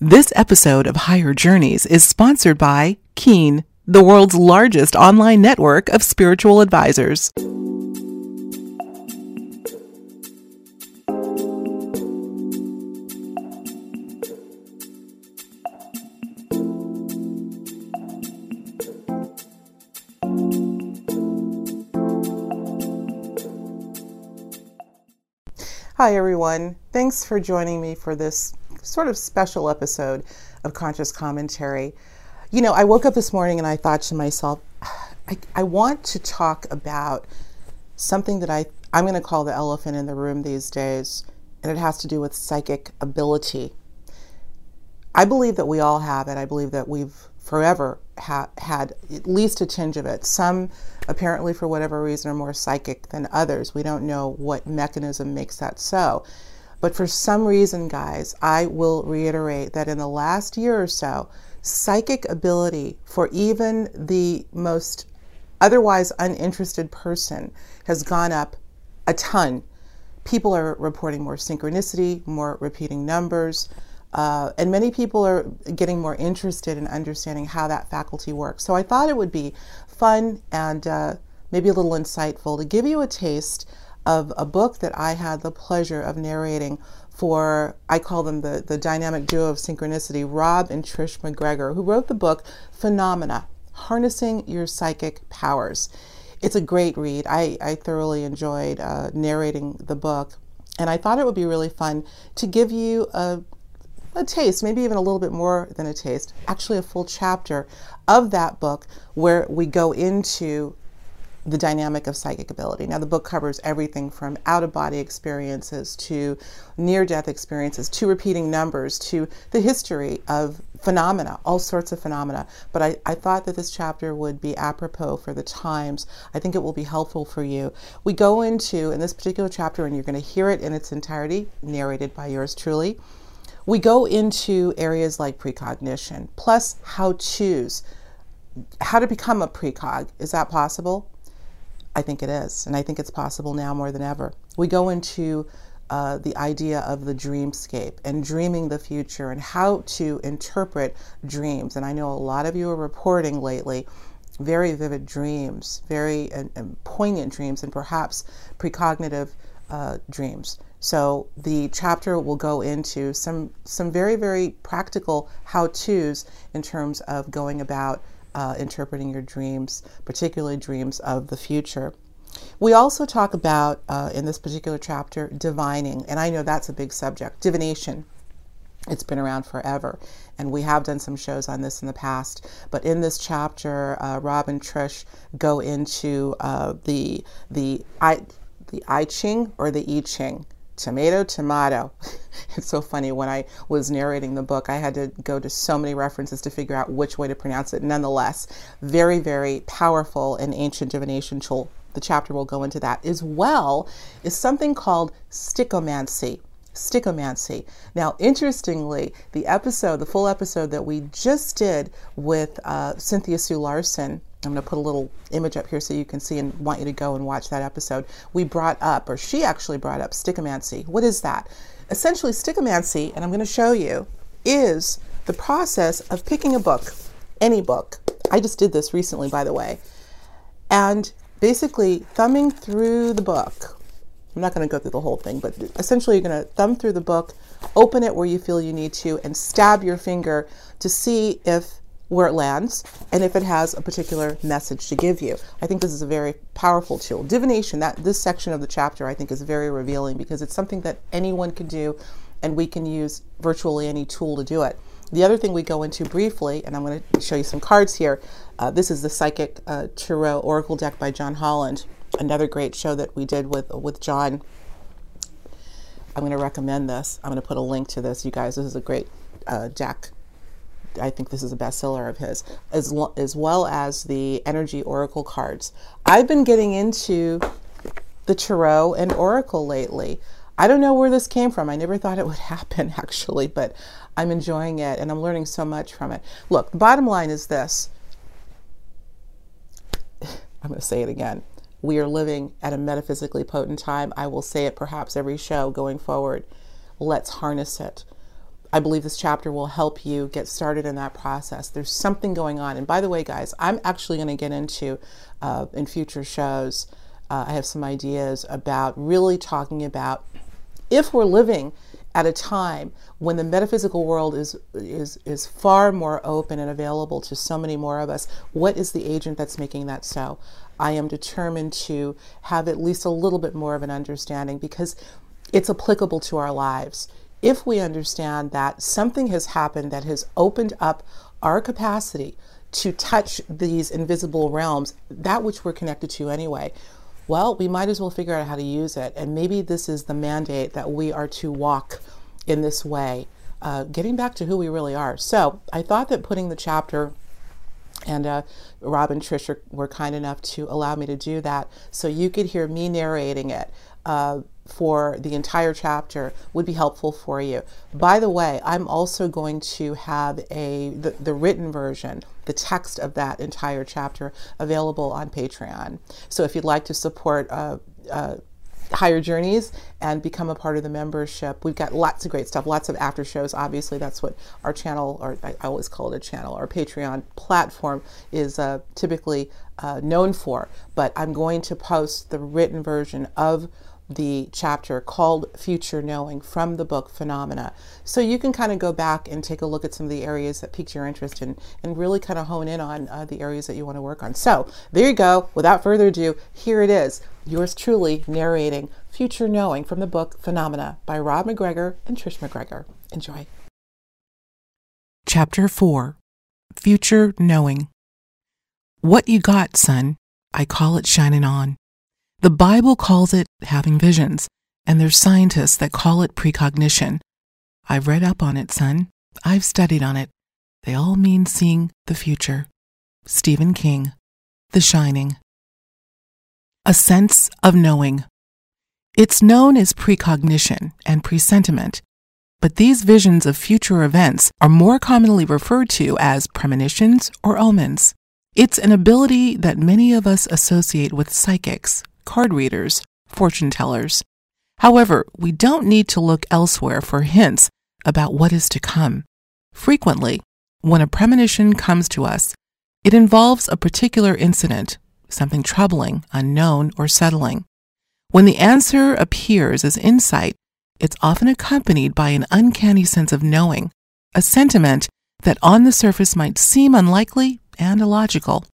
This episode of Higher Journeys is sponsored by Keen, the world's largest online network of spiritual advisors. Hi, everyone. Thanks for joining me for this sort of special episode of Conscious Commentary. You know, I woke up this morning and I thought to myself, I, I want to talk about something that I, I'm going to call the elephant in the room these days, and it has to do with psychic ability. I believe that we all have it. I believe that we've forever ha- had at least a tinge of it. Some, apparently, for whatever reason, are more psychic than others. We don't know what mechanism makes that so. But for some reason, guys, I will reiterate that in the last year or so, psychic ability for even the most otherwise uninterested person has gone up a ton. People are reporting more synchronicity, more repeating numbers, uh, and many people are getting more interested in understanding how that faculty works. So I thought it would be fun and uh, maybe a little insightful to give you a taste of a book that I had the pleasure of narrating for, I call them the, the dynamic duo of synchronicity, Rob and Trish MacGregor, who wrote the book Phenomena Harnessing Your Psychic Powers. It's a great read. I, I thoroughly enjoyed uh, narrating the book, and I thought it would be really fun to give you a, a taste, maybe even a little bit more than a taste, actually, a full chapter of that book where we go into the dynamic of psychic ability. Now, the book covers everything from out of body experiences to near death experiences to repeating numbers to the history of phenomena, all sorts of phenomena. But I, I thought that this chapter would be apropos for the times. I think it will be helpful for you. We go into, in this particular chapter, and you're going to hear it in its entirety, narrated by yours truly. We go into areas like precognition, plus how to's. How to become a precog. Is that possible? I think it is, and I think it's possible now more than ever. We go into uh, the idea of the dreamscape and dreaming the future and how to interpret dreams. And I know a lot of you are reporting lately very vivid dreams, very uh, poignant dreams, and perhaps precognitive uh, dreams. So the chapter will go into some some very very practical how tos in terms of going about uh, interpreting your dreams, particularly dreams of the future. We also talk about, uh, in this particular chapter, divining, and I know that's a big subject, divination. It's been around forever, and we have done some shows on this in the past. But in this chapter, uh, Rob and Trish go into uh, the the I the I Ching or the I Ching tomato, tomato. it's so funny. When I was narrating the book, I had to go to so many references to figure out which way to pronounce it. Nonetheless, very, very powerful and ancient divination tool. The chapter will go into that as well is something called stichomancy. Stichomancy. Now, interestingly, the episode, the full episode that we just did with uh, Cynthia Sue Larson I'm going to put a little image up here so you can see and want you to go and watch that episode. We brought up, or she actually brought up, stichomancy. What is that? Essentially, stichomancy, and I'm going to show you, is the process of picking a book, any book. I just did this recently, by the way, and basically thumbing through the book. I'm not going to go through the whole thing, but essentially, you're going to thumb through the book, open it where you feel you need to, and stab your finger to see if where it lands and if it has a particular message to give you. I think this is a very powerful tool. Divination, that this section of the chapter I think is very revealing because it's something that anyone can do and we can use virtually any tool to do it. The other thing we go into briefly, and I'm going to show you some cards here. Uh, this is the Psychic uh, Tarot Oracle deck by John Holland. Another great show that we did with with John. I'm going to recommend this. I'm going to put a link to this, you guys. This is a great uh, deck I think this is a bestseller of his, as, lo- as well as the Energy Oracle cards. I've been getting into the Tarot and Oracle lately. I don't know where this came from. I never thought it would happen, actually, but I'm enjoying it and I'm learning so much from it. Look, the bottom line is this I'm going to say it again. We are living at a metaphysically potent time. I will say it perhaps every show going forward. Let's harness it. I believe this chapter will help you get started in that process. There's something going on. And by the way, guys, I'm actually going to get into uh, in future shows. Uh, I have some ideas about really talking about if we're living at a time when the metaphysical world is is is far more open and available to so many more of us what is the agent that's making that so i am determined to have at least a little bit more of an understanding because it's applicable to our lives if we understand that something has happened that has opened up our capacity to touch these invisible realms, that which we're connected to anyway, well, we might as well figure out how to use it. And maybe this is the mandate that we are to walk in this way, uh, getting back to who we really are. So I thought that putting the chapter and uh, Rob and Trish were kind enough to allow me to do that so you could hear me narrating it. Uh, for the entire chapter would be helpful for you. By the way, I'm also going to have a the, the written version, the text of that entire chapter available on Patreon. So if you'd like to support uh, uh, Higher Journeys and become a part of the membership. We've got lots of great stuff, lots of after shows. Obviously, that's what our channel, or I always call it a channel, our Patreon platform is uh, typically uh, known for. But I'm going to post the written version of the chapter called Future Knowing from the book Phenomena. So you can kind of go back and take a look at some of the areas that piqued your interest and, and really kind of hone in on uh, the areas that you want to work on. So there you go. Without further ado, here it is. Yours truly narrating Future Knowing from the book Phenomena by Rob MacGregor and Trish MacGregor. Enjoy. Chapter 4 Future Knowing What you got, son, I call it shining on. The Bible calls it having visions, and there's scientists that call it precognition. I've read up on it, son. I've studied on it. They all mean seeing the future. Stephen King, The Shining. A sense of knowing. It's known as precognition and presentiment, but these visions of future events are more commonly referred to as premonitions or omens. It's an ability that many of us associate with psychics, card readers, fortune tellers. However, we don't need to look elsewhere for hints about what is to come. Frequently, when a premonition comes to us, it involves a particular incident, something troubling, unknown, or settling. When the answer appears as insight, it's often accompanied by an uncanny sense of knowing, a sentiment that on the surface might seem unlikely and illogical.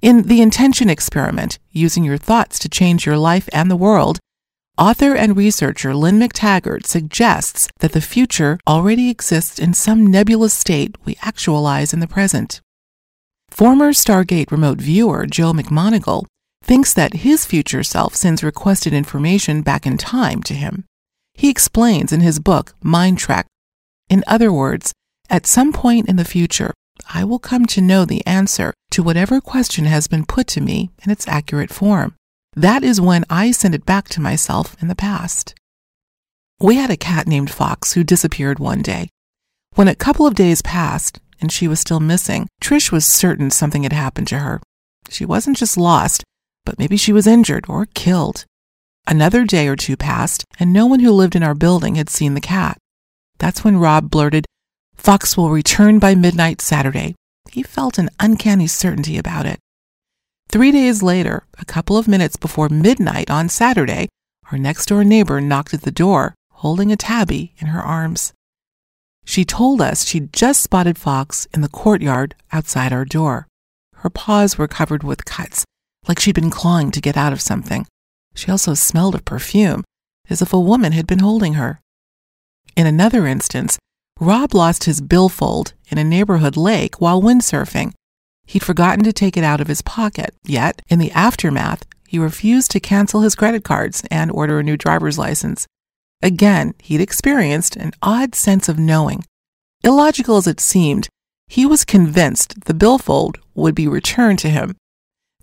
In The Intention Experiment, using your thoughts to change your life and the world, author and researcher Lynne McTaggart suggests that the future already exists in some nebulous state we actualize in the present. Former Stargate remote viewer Joe McMoneagle thinks that his future self sends requested information back in time to him. He explains in his book, Mind Trek. In other words, at some point in the future, I will come to know the answer to whatever question has been put to me in its accurate form. That is when I send it back to myself in the past. We had a cat named Fox who disappeared one day. When a couple of days passed and she was still missing, Trish was certain something had happened to her. She wasn't just lost, but maybe she was injured or killed. Another day or two passed, and no one who lived in our building had seen the cat. That's when Rob blurted, Fox will return by midnight Saturday. He felt an uncanny certainty about it. Three days later, a couple of minutes before midnight on Saturday, our next door neighbor knocked at the door, holding a tabby in her arms. She told us she'd just spotted Fox in the courtyard outside our door. Her paws were covered with cuts, like she'd been clawing to get out of something. She also smelled of perfume, as if a woman had been holding her. In another instance, Rob lost his billfold in a neighborhood lake while windsurfing. He'd forgotten to take it out of his pocket, yet, in the aftermath, he refused to cancel his credit cards and order a new driver's license. Again, he'd experienced an odd sense of knowing. Illogical as it seemed, he was convinced the billfold would be returned to him.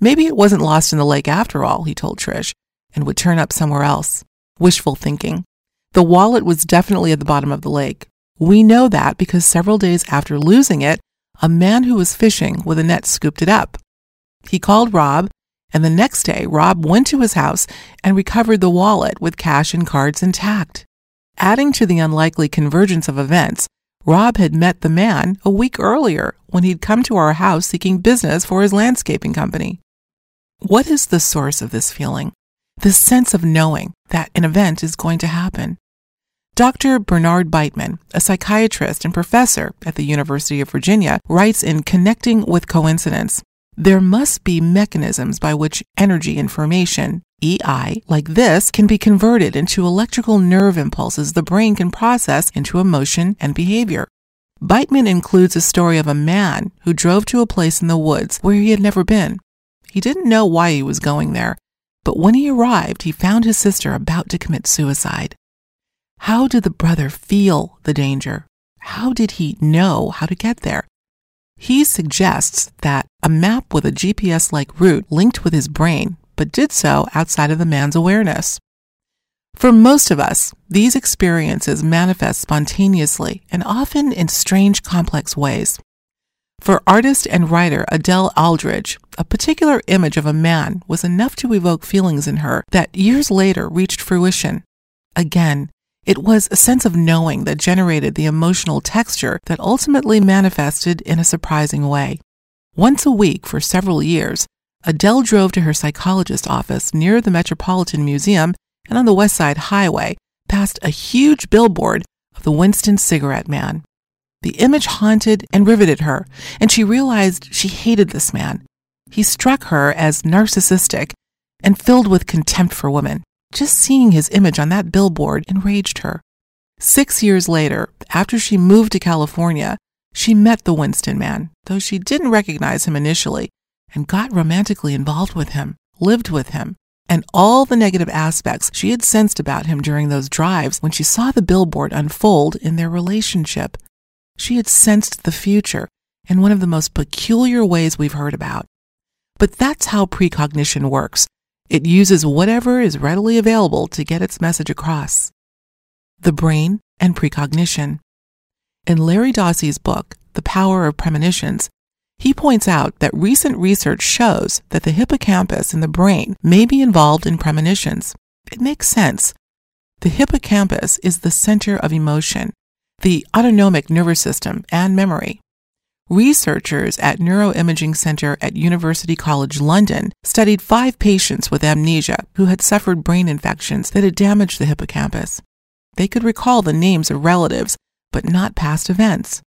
Maybe it wasn't lost in the lake after all, he told Trish, and would turn up somewhere else. Wishful thinking. The wallet was definitely at the bottom of the lake. We know that because several days after losing it, a man who was fishing with a net scooped it up. He called Rob, and the next day, Rob went to his house and recovered the wallet with cash and cards intact. Adding to the unlikely convergence of events, Rob had met the man a week earlier when he'd come to our house seeking business for his landscaping company. What is the source of this feeling? This sense of knowing that an event is going to happen. Dr. Bernard Beitman, a psychiatrist and professor at the University of Virginia, writes in Connecting with Coincidence there must be mechanisms by which energy information, EI, like this, can be converted into electrical nerve impulses the brain can process into emotion and behavior. Beitman includes a story of a man who drove to a place in the woods where he had never been. He didn't know why he was going there, but when he arrived, he found his sister about to commit suicide. How did the brother feel the danger? How did he know how to get there? He suggests that a map with a GPS like route linked with his brain, but did so outside of the man's awareness. For most of us, these experiences manifest spontaneously and often in strange, complex ways. For artist and writer Adele Aldridge, a particular image of a man was enough to evoke feelings in her that years later reached fruition. Again, it was a sense of knowing that generated the emotional texture that ultimately manifested in a surprising way. Once a week for several years, Adele drove to her psychologist's office near the Metropolitan Museum and on the West Side Highway past a huge billboard of the Winston cigarette man. The image haunted and riveted her, and she realized she hated this man. He struck her as narcissistic and filled with contempt for women. Just seeing his image on that billboard enraged her. Six years later, after she moved to California, she met the Winston man, though she didn't recognize him initially, and got romantically involved with him, lived with him, and all the negative aspects she had sensed about him during those drives when she saw the billboard unfold in their relationship. She had sensed the future in one of the most peculiar ways we've heard about. But that's how precognition works. It uses whatever is readily available to get its message across. The brain and precognition. In Larry Dossey's book, The Power of Premonitions, he points out that recent research shows that the hippocampus in the brain may be involved in premonitions. It makes sense. The hippocampus is the center of emotion, the autonomic nervous system, and memory. Researchers at Neuroimaging Center at University College London studied five patients with amnesia who had suffered brain infections that had damaged the hippocampus. They could recall the names of relatives, but not past events.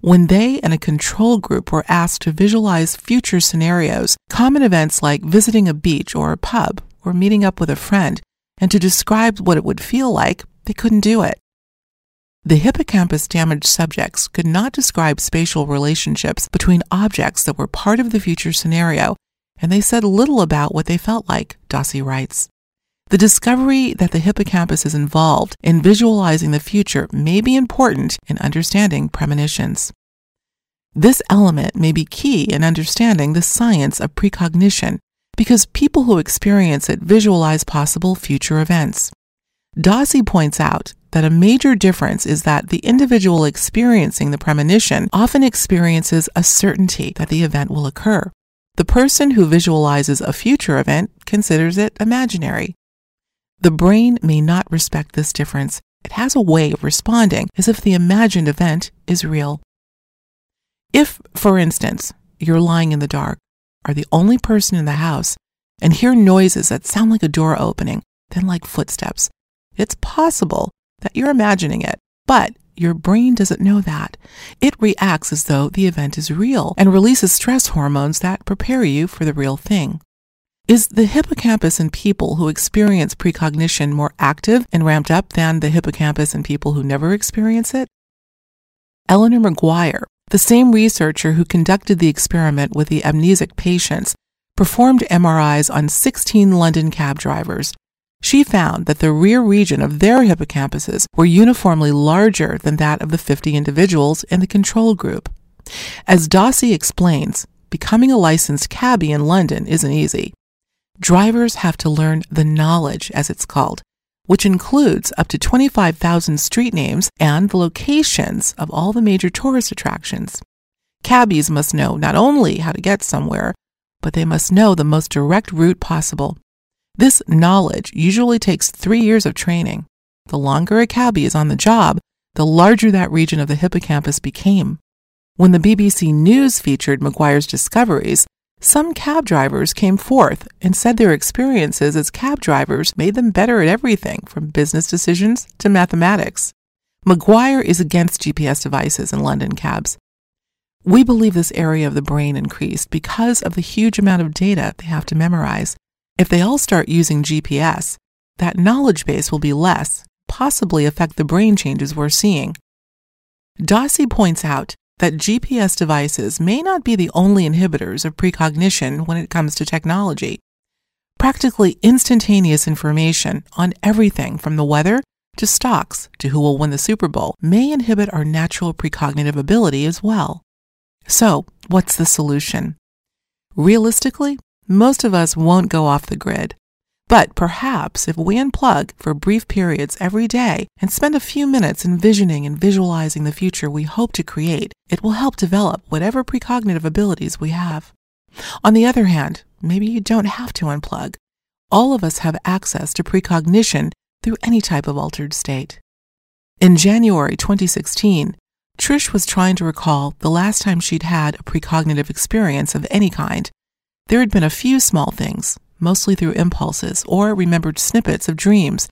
When they and a control group were asked to visualize future scenarios, common events like visiting a beach or a pub or meeting up with a friend, and to describe what it would feel like, they couldn't do it. The hippocampus damaged subjects could not describe spatial relationships between objects that were part of the future scenario, and they said little about what they felt like, Dossey writes. The discovery that the hippocampus is involved in visualizing the future may be important in understanding premonitions. This element may be key in understanding the science of precognition because people who experience it visualize possible future events. Dossey points out that a major difference is that the individual experiencing the premonition often experiences a certainty that the event will occur. The person who visualizes a future event considers it imaginary. The brain may not respect this difference. It has a way of responding as if the imagined event is real. If, for instance, you're lying in the dark, are the only person in the house, and hear noises that sound like a door opening, then like footsteps, it's possible that you're imagining it, but your brain doesn't know that. It reacts as though the event is real and releases stress hormones that prepare you for the real thing. Is the hippocampus in people who experience precognition more active and ramped up than the hippocampus in people who never experience it? Eleanor Maguire, the same researcher who conducted the experiment with the amnesic patients, performed MRIs on 16 London cab drivers she found that the rear region of their hippocampuses were uniformly larger than that of the 50 individuals in the control group. As Dossey explains, becoming a licensed cabbie in London isn't easy. Drivers have to learn the knowledge, as it's called, which includes up to 25,000 street names and the locations of all the major tourist attractions. Cabbies must know not only how to get somewhere, but they must know the most direct route possible. This knowledge usually takes three years of training. The longer a cabbie is on the job, the larger that region of the hippocampus became. When the BBC News featured Maguire's discoveries, some cab drivers came forth and said their experiences as cab drivers made them better at everything from business decisions to mathematics. McGuire is against GPS devices in London cabs. We believe this area of the brain increased because of the huge amount of data they have to memorize. If they all start using GPS, that knowledge base will be less, possibly affect the brain changes we're seeing. Dossey points out that GPS devices may not be the only inhibitors of precognition when it comes to technology. Practically instantaneous information on everything from the weather to stocks to who will win the Super Bowl may inhibit our natural precognitive ability as well. So, what's the solution? Realistically, most of us won't go off the grid. But perhaps if we unplug for brief periods every day and spend a few minutes envisioning and visualizing the future we hope to create, it will help develop whatever precognitive abilities we have. On the other hand, maybe you don't have to unplug. All of us have access to precognition through any type of altered state. In January 2016, Trish was trying to recall the last time she'd had a precognitive experience of any kind. There had been a few small things, mostly through impulses or remembered snippets of dreams.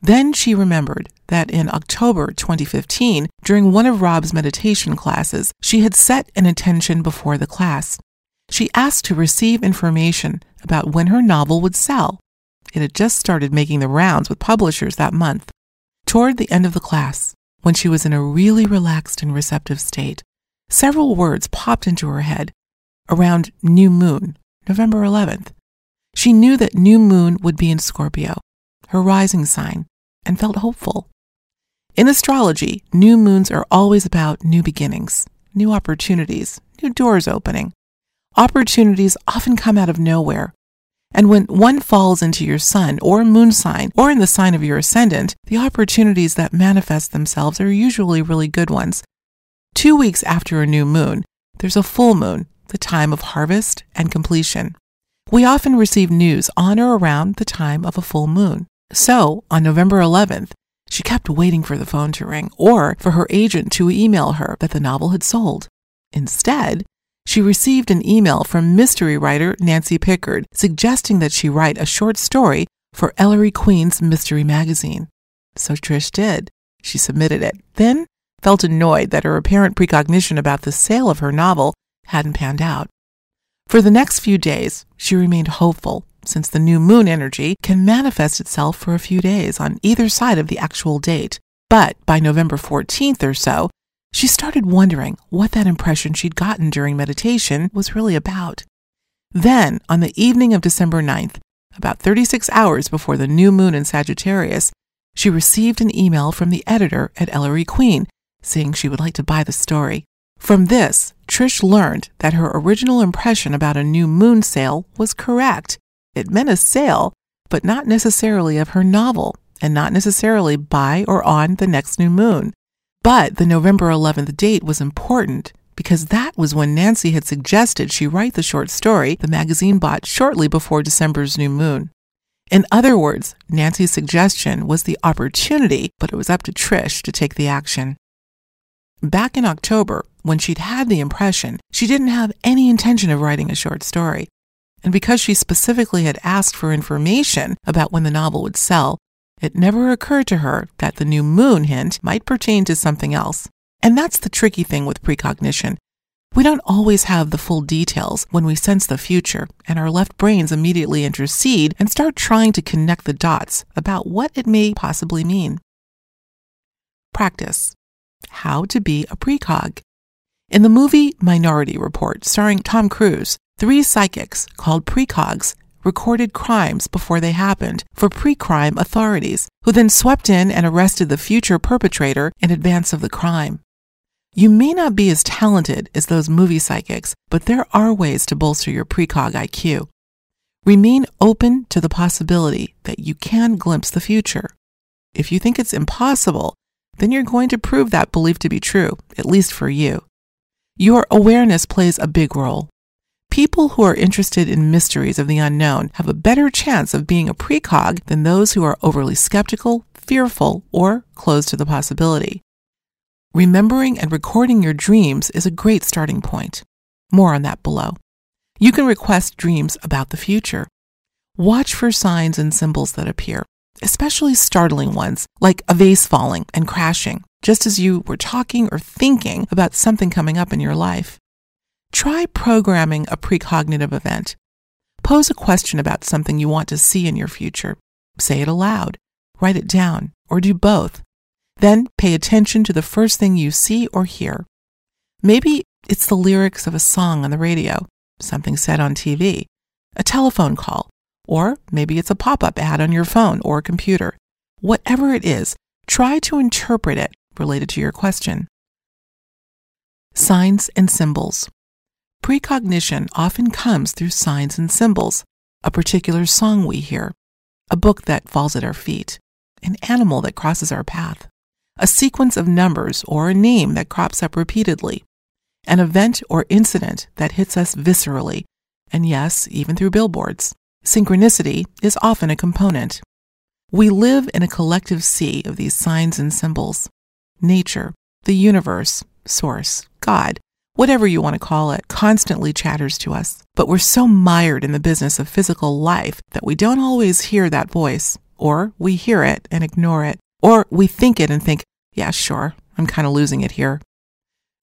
Then she remembered that in October 2015, during one of Rob's meditation classes, she had set an intention before the class. She asked to receive information about when her novel would sell. It had just started making the rounds with publishers that month. Toward the end of the class, when she was in a really relaxed and receptive state, several words popped into her head around new moon, November 11th. She knew that new moon would be in Scorpio, her rising sign, and felt hopeful. In astrology, new moons are always about new beginnings, new opportunities, new doors opening. Opportunities often come out of nowhere. And when one falls into your sun or moon sign or in the sign of your ascendant, the opportunities that manifest themselves are usually really good ones. Two weeks after a new moon, there's a full moon, the time of harvest and completion. We often receive news on or around the time of a full moon. So, on November 11th, she kept waiting for the phone to ring or for her agent to email her that the novel had sold. Instead, she received an email from mystery writer Nancy Pickard suggesting that she write a short story for Ellery Queen's mystery magazine. So Trish did. She submitted it, then felt annoyed that her apparent precognition about the sale of her novel hadn't panned out. For the next few days, she remained hopeful, since the new moon energy can manifest itself for a few days on either side of the actual date. But by November 14th or so, she started wondering what that impression she'd gotten during meditation was really about. Then, on the evening of December 9th, about 36 hours before the new moon in Sagittarius, she received an email from the editor at Ellery Queen saying she would like to buy the story. From this, Trish learned that her original impression about a new moon sale was correct. It meant a sale, but not necessarily of her novel, and not necessarily by or on the next new moon. But the November 11th date was important because that was when Nancy had suggested she write the short story the magazine bought shortly before December's new moon. In other words, Nancy's suggestion was the opportunity, but it was up to Trish to take the action. Back in October, when she'd had the impression, she didn't have any intention of writing a short story. And because she specifically had asked for information about when the novel would sell, it never occurred to her that the new moon hint might pertain to something else. And that's the tricky thing with precognition. We don't always have the full details when we sense the future, and our left brains immediately intercede and start trying to connect the dots about what it may possibly mean. Practice. How to be a precog. In the movie Minority Report, starring Tom Cruise, three psychics called precogs recorded crimes before they happened for pre crime authorities, who then swept in and arrested the future perpetrator in advance of the crime. You may not be as talented as those movie psychics, but there are ways to bolster your precog IQ. Remain open to the possibility that you can glimpse the future. If you think it's impossible, then you're going to prove that belief to be true, at least for you. Your awareness plays a big role. People who are interested in mysteries of the unknown have a better chance of being a precog than those who are overly skeptical, fearful, or closed to the possibility. Remembering and recording your dreams is a great starting point. More on that below. You can request dreams about the future. Watch for signs and symbols that appear, especially startling ones like a vase falling and crashing, just as you were talking or thinking about something coming up in your life. Try programming a precognitive event. Pose a question about something you want to see in your future. Say it aloud, write it down, or do both. Then pay attention to the first thing you see or hear. Maybe it's the lyrics of a song on the radio, something said on TV, a telephone call, or maybe it's a pop up ad on your phone or computer. Whatever it is, try to interpret it related to your question. Signs and symbols. Precognition often comes through signs and symbols, a particular song we hear, a book that falls at our feet, an animal that crosses our path, a sequence of numbers or a name that crops up repeatedly, an event or incident that hits us viscerally, and yes, even through billboards. Synchronicity is often a component. We live in a collective sea of these signs and symbols. Nature, the universe, source, God, whatever you want to call it, constantly chatters to us. But we're so mired in the business of physical life that we don't always hear that voice, or we hear it and ignore it, or we think it and think, yeah, sure, I'm kind of losing it here.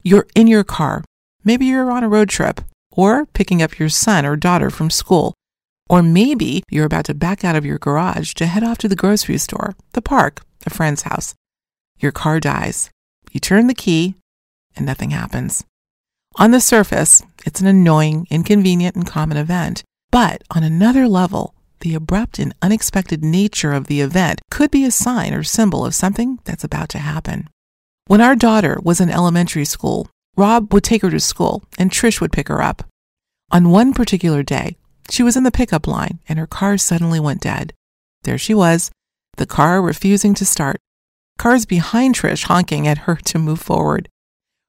You're in your car. Maybe you're on a road trip, or picking up your son or daughter from school, or maybe you're about to back out of your garage to head off to the grocery store, the park, a friend's house. Your car dies. You turn the key, and nothing happens. On the surface, it's an annoying, inconvenient, and common event. But on another level, the abrupt and unexpected nature of the event could be a sign or symbol of something that's about to happen. When our daughter was in elementary school, Rob would take her to school and Trish would pick her up. On one particular day, she was in the pickup line and her car suddenly went dead. There she was, the car refusing to start. Cars behind Trish honking at her to move forward.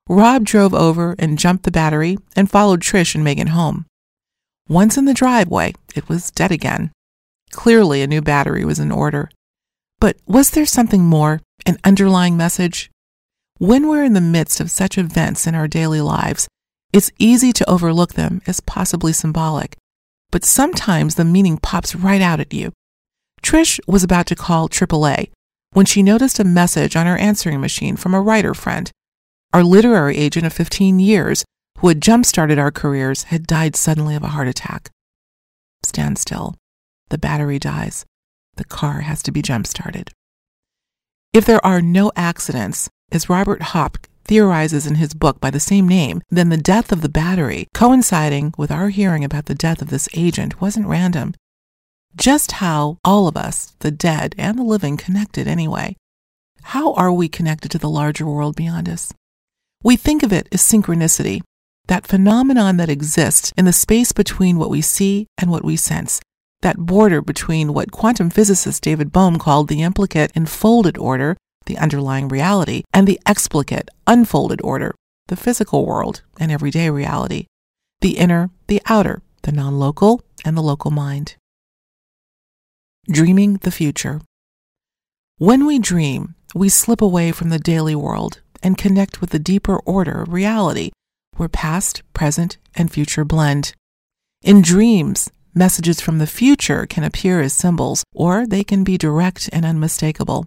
Rob drove over and jumped the battery and followed Trish and Megan home. Once in the driveway, it was dead again. Clearly, a new battery was in order. But was there something more, an underlying message? When we're in the midst of such events in our daily lives, it's easy to overlook them as possibly symbolic but sometimes the meaning pops right out at you. Trish was about to call AAA when she noticed a message on her answering machine from a writer friend. Our literary agent of 15 years, who had jump started our careers, had died suddenly of a heart attack. Stand still. The battery dies. The car has to be jump started. If there are no accidents, as Robert Haupt theorizes in his book by the same name, then the death of the battery, coinciding with our hearing about the death of this agent, wasn't random. Just how all of us, the dead and the living, connected anyway. How are we connected to the larger world beyond us? We think of it as synchronicity, that phenomenon that exists in the space between what we see and what we sense, that border between what quantum physicist David Bohm called the implicate enfolded order the underlying reality, and the explicate, unfolded order, the physical world and everyday reality, the inner, the outer, the non local, and the local mind. Dreaming the future. When we dream, we slip away from the daily world and connect with the deeper order of reality, where past, present, and future blend. In dreams, messages from the future can appear as symbols, or they can be direct and unmistakable.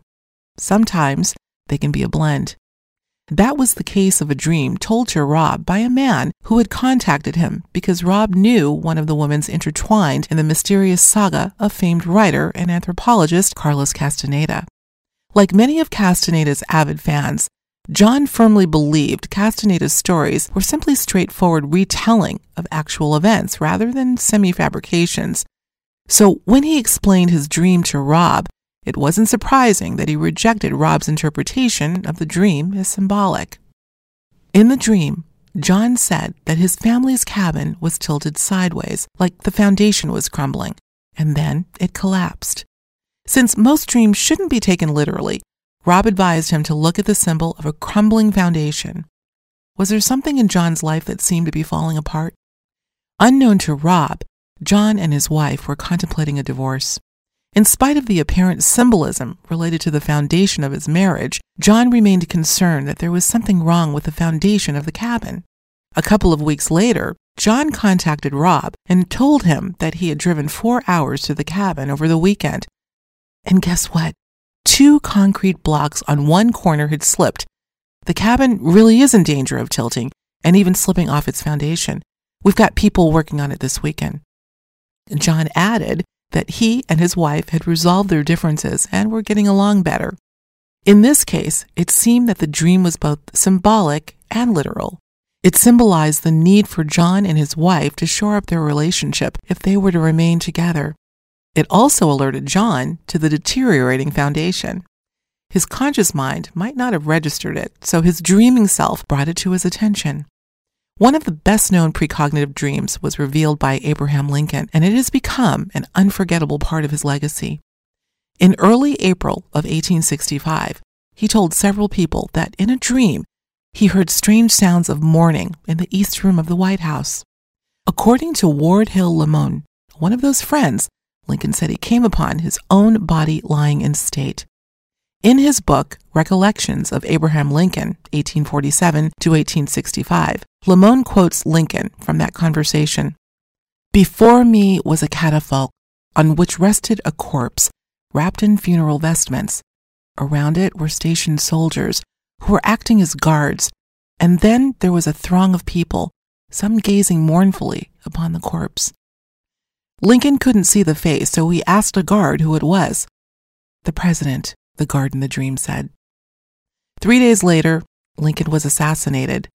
Sometimes they can be a blend. That was the case of a dream told to Rob by a man who had contacted him because Rob knew one of the women intertwined in the mysterious saga of famed writer and anthropologist Carlos Castaneda. Like many of Castaneda's avid fans, John firmly believed Castaneda's stories were simply straightforward retelling of actual events rather than semi fabrications. So when he explained his dream to Rob, it wasn't surprising that he rejected Rob's interpretation of the dream as symbolic. In the dream, John said that his family's cabin was tilted sideways, like the foundation was crumbling, and then it collapsed. Since most dreams shouldn't be taken literally, Rob advised him to look at the symbol of a crumbling foundation. Was there something in John's life that seemed to be falling apart? Unknown to Rob, John and his wife were contemplating a divorce. In spite of the apparent symbolism related to the foundation of his marriage, John remained concerned that there was something wrong with the foundation of the cabin. A couple of weeks later, John contacted Rob and told him that he had driven four hours to the cabin over the weekend. And guess what? Two concrete blocks on one corner had slipped. The cabin really is in danger of tilting and even slipping off its foundation. We've got people working on it this weekend. John added that he and his wife had resolved their differences and were getting along better. In this case, it seemed that the dream was both symbolic and literal. It symbolized the need for John and his wife to shore up their relationship if they were to remain together. It also alerted John to the deteriorating foundation. His conscious mind might not have registered it, so his dreaming self brought it to his attention. One of the best known precognitive dreams was revealed by Abraham Lincoln, and it has become an unforgettable part of his legacy. In early April of 1865, he told several people that in a dream he heard strange sounds of mourning in the east room of the White House. According to Ward Hill Lamon, one of those friends, Lincoln said he came upon his own body lying in state. In his book, Recollections of Abraham Lincoln, 1847 to 1865, Lamon quotes Lincoln from that conversation. Before me was a catafalque on which rested a corpse wrapped in funeral vestments. Around it were stationed soldiers who were acting as guards, and then there was a throng of people, some gazing mournfully upon the corpse. Lincoln couldn't see the face, so he asked a guard who it was. The president, the guard in the dream said. Three days later, Lincoln was assassinated.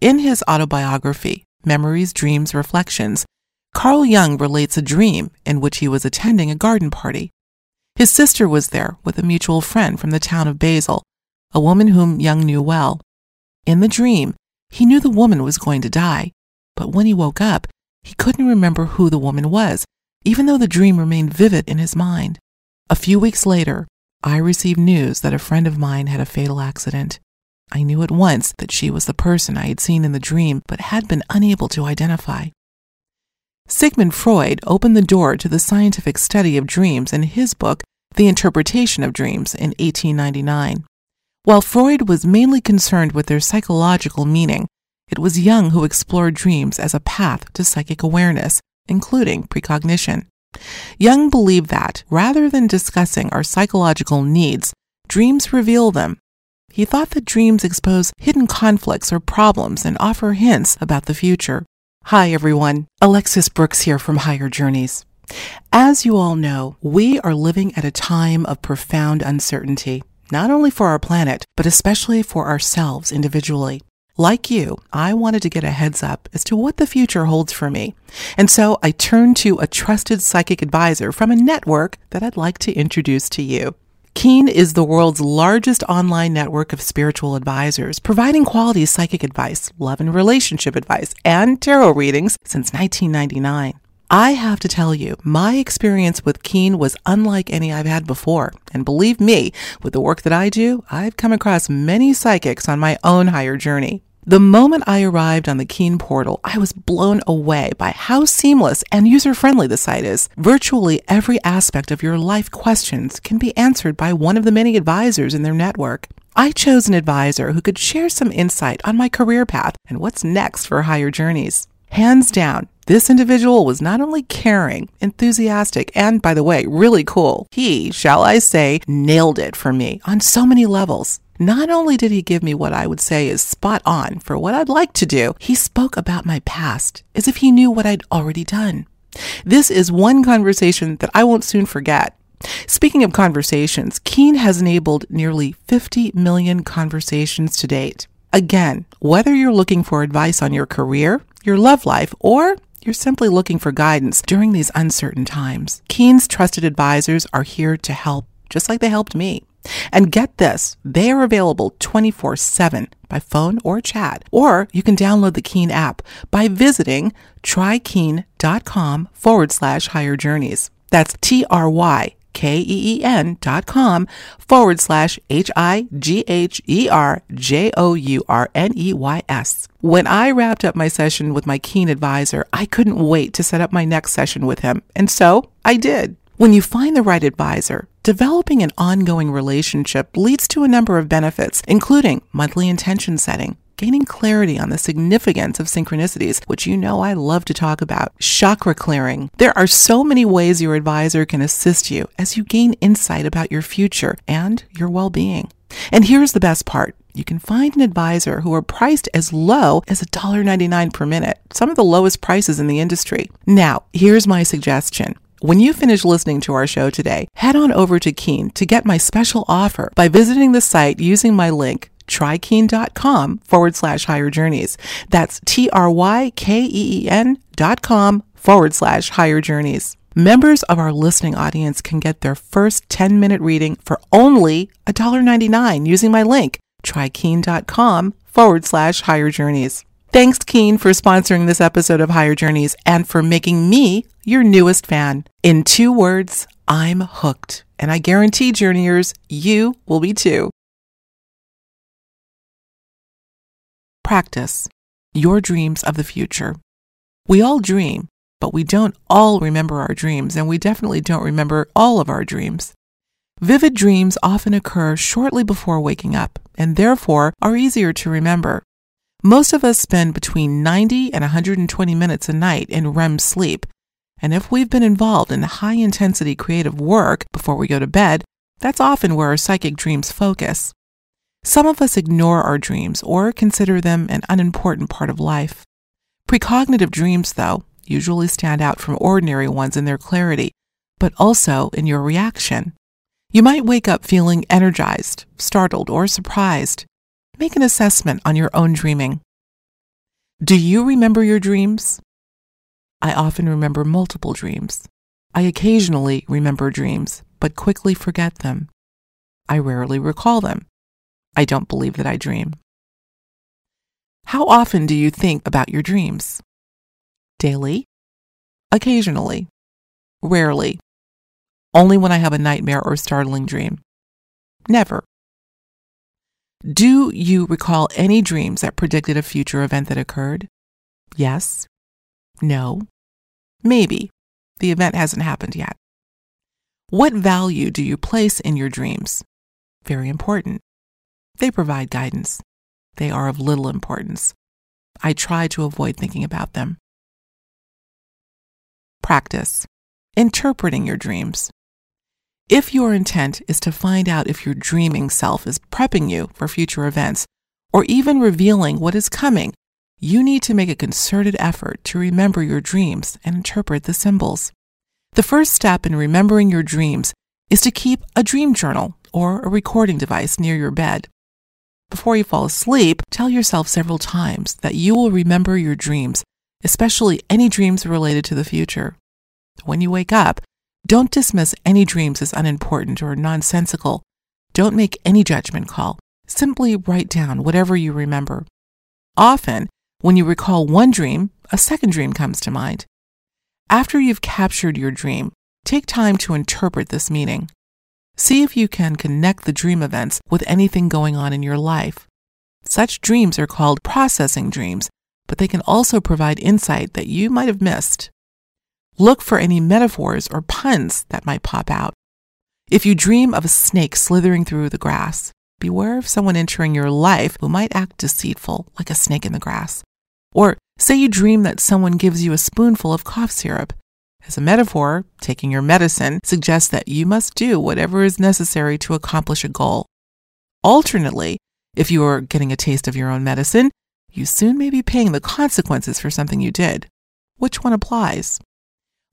In his autobiography, Memories, Dreams, Reflections, Carl Jung relates a dream in which he was attending a garden party. His sister was there with a mutual friend from the town of Basel, a woman whom Jung knew well. In the dream, he knew the woman was going to die, but when he woke up, he couldn't remember who the woman was, even though the dream remained vivid in his mind. A few weeks later, I received news that a friend of mine had a fatal accident. I knew at once that she was the person I had seen in the dream, but had been unable to identify. Sigmund Freud opened the door to the scientific study of dreams in his book, The Interpretation of Dreams, in 1899. While Freud was mainly concerned with their psychological meaning, it was Jung who explored dreams as a path to psychic awareness, including precognition. Jung believed that, rather than discussing our psychological needs, dreams reveal them. He thought that dreams expose hidden conflicts or problems and offer hints about the future. Hi, everyone. Alexis Brooks here from Higher Journeys. As you all know, we are living at a time of profound uncertainty, not only for our planet, but especially for ourselves individually. Like you, I wanted to get a heads up as to what the future holds for me. And so I turned to a trusted psychic advisor from a network that I'd like to introduce to you. Keen is the world's largest online network of spiritual advisors, providing quality psychic advice, love and relationship advice, and tarot readings since 1999. I have to tell you, my experience with Keen was unlike any I've had before. And believe me, with the work that I do, I've come across many psychics on my own higher journey. The moment I arrived on the Keen portal, I was blown away by how seamless and user friendly the site is. Virtually every aspect of your life questions can be answered by one of the many advisors in their network. I chose an advisor who could share some insight on my career path and what's next for higher journeys. Hands down, this individual was not only caring, enthusiastic, and by the way, really cool. He, shall I say, nailed it for me on so many levels. Not only did he give me what I would say is spot on for what I'd like to do, he spoke about my past as if he knew what I'd already done. This is one conversation that I won't soon forget. Speaking of conversations, Keen has enabled nearly 50 million conversations to date. Again, whether you're looking for advice on your career, your love life, or you're simply looking for guidance during these uncertain times, Keen's trusted advisors are here to help, just like they helped me. And get this, they are available 24 7 by phone or chat, or you can download the Keen app by visiting trykeen.com forward slash higher journeys. That's T R Y K E E N dot com forward slash H I G H E R J O U R N E Y S. When I wrapped up my session with my Keen advisor, I couldn't wait to set up my next session with him. And so I did. When you find the right advisor, developing an ongoing relationship leads to a number of benefits, including monthly intention setting, gaining clarity on the significance of synchronicities, which you know I love to talk about, chakra clearing. There are so many ways your advisor can assist you as you gain insight about your future and your well being. And here's the best part. You can find an advisor who are priced as low as $1.99 per minute, some of the lowest prices in the industry. Now, here's my suggestion. When you finish listening to our show today, head on over to Keen to get my special offer by visiting the site using my link trykeen.com forward slash higher journeys. That's T R Y K E E N dot com forward slash higher journeys. Members of our listening audience can get their first 10 minute reading for only $1.99 using my link trykeen.com forward slash higher journeys. Thanks, Keen, for sponsoring this episode of Higher Journeys and for making me your newest fan. In two words, I'm hooked. And I guarantee, journeyers, you will be too. Practice your dreams of the future. We all dream, but we don't all remember our dreams, and we definitely don't remember all of our dreams. Vivid dreams often occur shortly before waking up and therefore are easier to remember. Most of us spend between 90 and 120 minutes a night in REM sleep. And if we've been involved in high intensity creative work before we go to bed, that's often where our psychic dreams focus. Some of us ignore our dreams or consider them an unimportant part of life. Precognitive dreams, though, usually stand out from ordinary ones in their clarity, but also in your reaction. You might wake up feeling energized, startled, or surprised. Make an assessment on your own dreaming. Do you remember your dreams? I often remember multiple dreams. I occasionally remember dreams, but quickly forget them. I rarely recall them. I don't believe that I dream. How often do you think about your dreams? Daily? Occasionally? Rarely? Only when I have a nightmare or startling dream? Never. Do you recall any dreams that predicted a future event that occurred? Yes. No. Maybe. The event hasn't happened yet. What value do you place in your dreams? Very important. They provide guidance. They are of little importance. I try to avoid thinking about them. Practice. Interpreting your dreams. If your intent is to find out if your dreaming self is prepping you for future events or even revealing what is coming, you need to make a concerted effort to remember your dreams and interpret the symbols. The first step in remembering your dreams is to keep a dream journal or a recording device near your bed. Before you fall asleep, tell yourself several times that you will remember your dreams, especially any dreams related to the future. When you wake up, don't dismiss any dreams as unimportant or nonsensical. Don't make any judgment call. Simply write down whatever you remember. Often, when you recall one dream, a second dream comes to mind. After you've captured your dream, take time to interpret this meaning. See if you can connect the dream events with anything going on in your life. Such dreams are called processing dreams, but they can also provide insight that you might have missed. Look for any metaphors or puns that might pop out. If you dream of a snake slithering through the grass, beware of someone entering your life who might act deceitful, like a snake in the grass. Or say you dream that someone gives you a spoonful of cough syrup. As a metaphor, taking your medicine suggests that you must do whatever is necessary to accomplish a goal. Alternately, if you are getting a taste of your own medicine, you soon may be paying the consequences for something you did. Which one applies?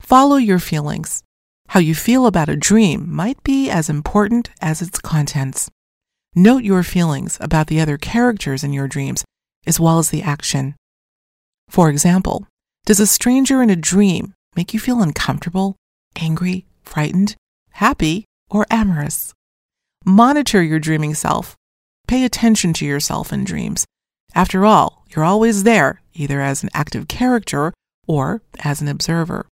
Follow your feelings. How you feel about a dream might be as important as its contents. Note your feelings about the other characters in your dreams as well as the action. For example, does a stranger in a dream make you feel uncomfortable, angry, frightened, happy, or amorous? Monitor your dreaming self. Pay attention to yourself in dreams. After all, you're always there, either as an active character or as an observer.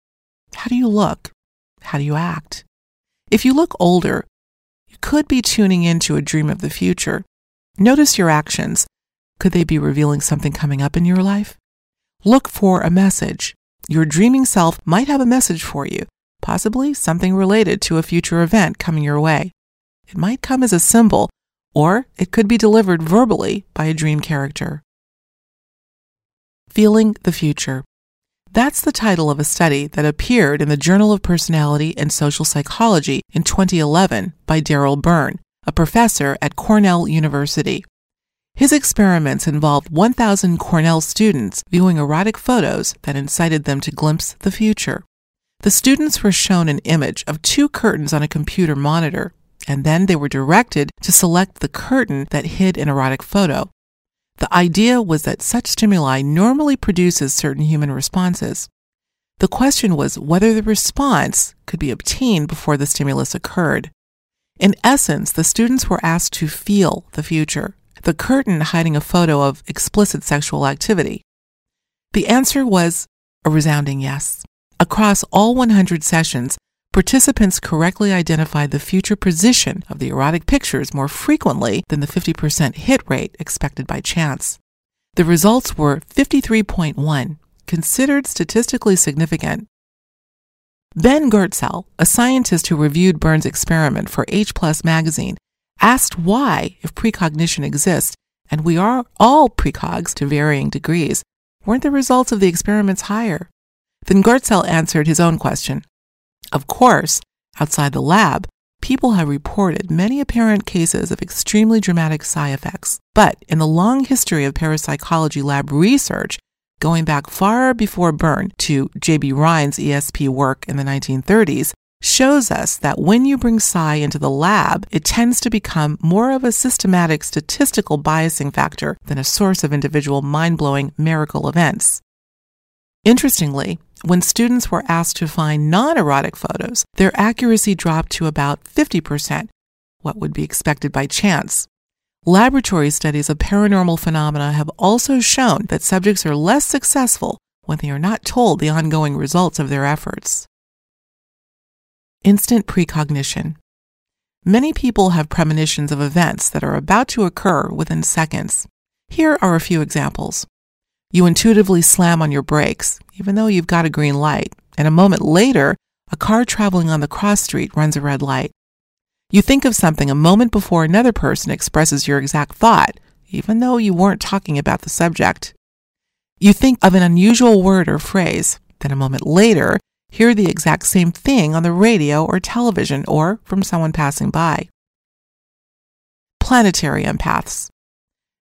How do you look? How do you act? If you look older, you could be tuning into a dream of the future. Notice your actions. Could they be revealing something coming up in your life? Look for a message. Your dreaming self might have a message for you, possibly something related to a future event coming your way. It might come as a symbol, or it could be delivered verbally by a dream character. Feeling the Future. That's the title of a study that appeared in the Journal of Personality and Social Psychology in 2011 by Daryl Byrne, a professor at Cornell University. His experiments involved 1,000 Cornell students viewing erotic photos that incited them to glimpse the future. The students were shown an image of two curtains on a computer monitor, and then they were directed to select the curtain that hid an erotic photo. The idea was that such stimuli normally produces certain human responses. The question was whether the response could be obtained before the stimulus occurred. In essence, the students were asked to feel the future, the curtain hiding a photo of explicit sexual activity. The answer was a resounding yes. Across all 100 sessions, participants correctly identified the future position of the erotic pictures more frequently than the 50% hit rate expected by chance. The results were 53.1, considered statistically significant. Ben Goertzel, a scientist who reviewed Burns' experiment for H Plus magazine, asked why, if precognition exists, and we are all precogs to varying degrees, weren't the results of the experiments higher? Then Goertzel answered his own question. Of course, outside the lab, people have reported many apparent cases of extremely dramatic side effects. But in the long history of parapsychology lab research, going back far before Byrne to J.B. Rhine's ESP work in the 1930s, shows us that when you bring psi into the lab, it tends to become more of a systematic statistical biasing factor than a source of individual mind blowing miracle events. Interestingly, when students were asked to find non erotic photos, their accuracy dropped to about 50%, what would be expected by chance. Laboratory studies of paranormal phenomena have also shown that subjects are less successful when they are not told the ongoing results of their efforts. Instant precognition. Many people have premonitions of events that are about to occur within seconds. Here are a few examples. You intuitively slam on your brakes, even though you've got a green light, and a moment later, a car traveling on the cross street runs a red light. You think of something a moment before another person expresses your exact thought, even though you weren't talking about the subject. You think of an unusual word or phrase, then a moment later, hear the exact same thing on the radio or television or from someone passing by. Planetary empaths.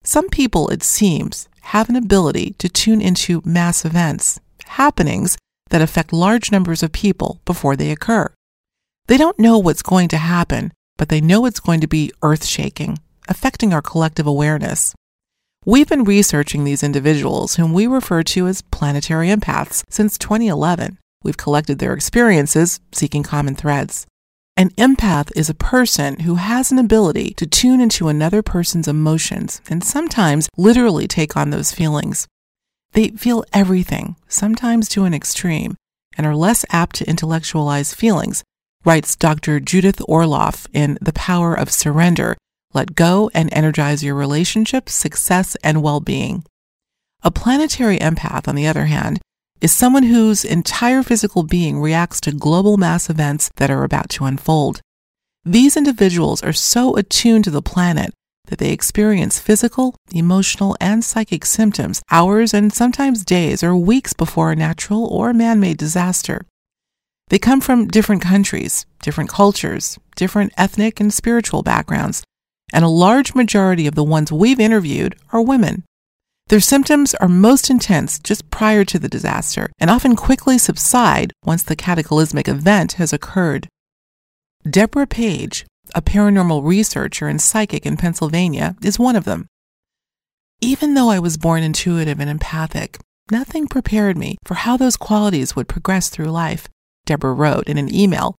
Some people, it seems, have an ability to tune into mass events, happenings that affect large numbers of people before they occur. They don't know what's going to happen, but they know it's going to be earth shaking, affecting our collective awareness. We've been researching these individuals, whom we refer to as planetary empaths, since 2011. We've collected their experiences, seeking common threads. An empath is a person who has an ability to tune into another person's emotions and sometimes literally take on those feelings. They feel everything, sometimes to an extreme, and are less apt to intellectualize feelings, writes Dr. Judith Orloff in The Power of Surrender Let Go and Energize Your Relationships, Success, and Well Being. A planetary empath, on the other hand, is someone whose entire physical being reacts to global mass events that are about to unfold. These individuals are so attuned to the planet that they experience physical, emotional, and psychic symptoms hours and sometimes days or weeks before a natural or man made disaster. They come from different countries, different cultures, different ethnic and spiritual backgrounds, and a large majority of the ones we've interviewed are women. Their symptoms are most intense just prior to the disaster and often quickly subside once the cataclysmic event has occurred. Deborah Page, a paranormal researcher and psychic in Pennsylvania, is one of them. Even though I was born intuitive and empathic, nothing prepared me for how those qualities would progress through life, Deborah wrote in an email.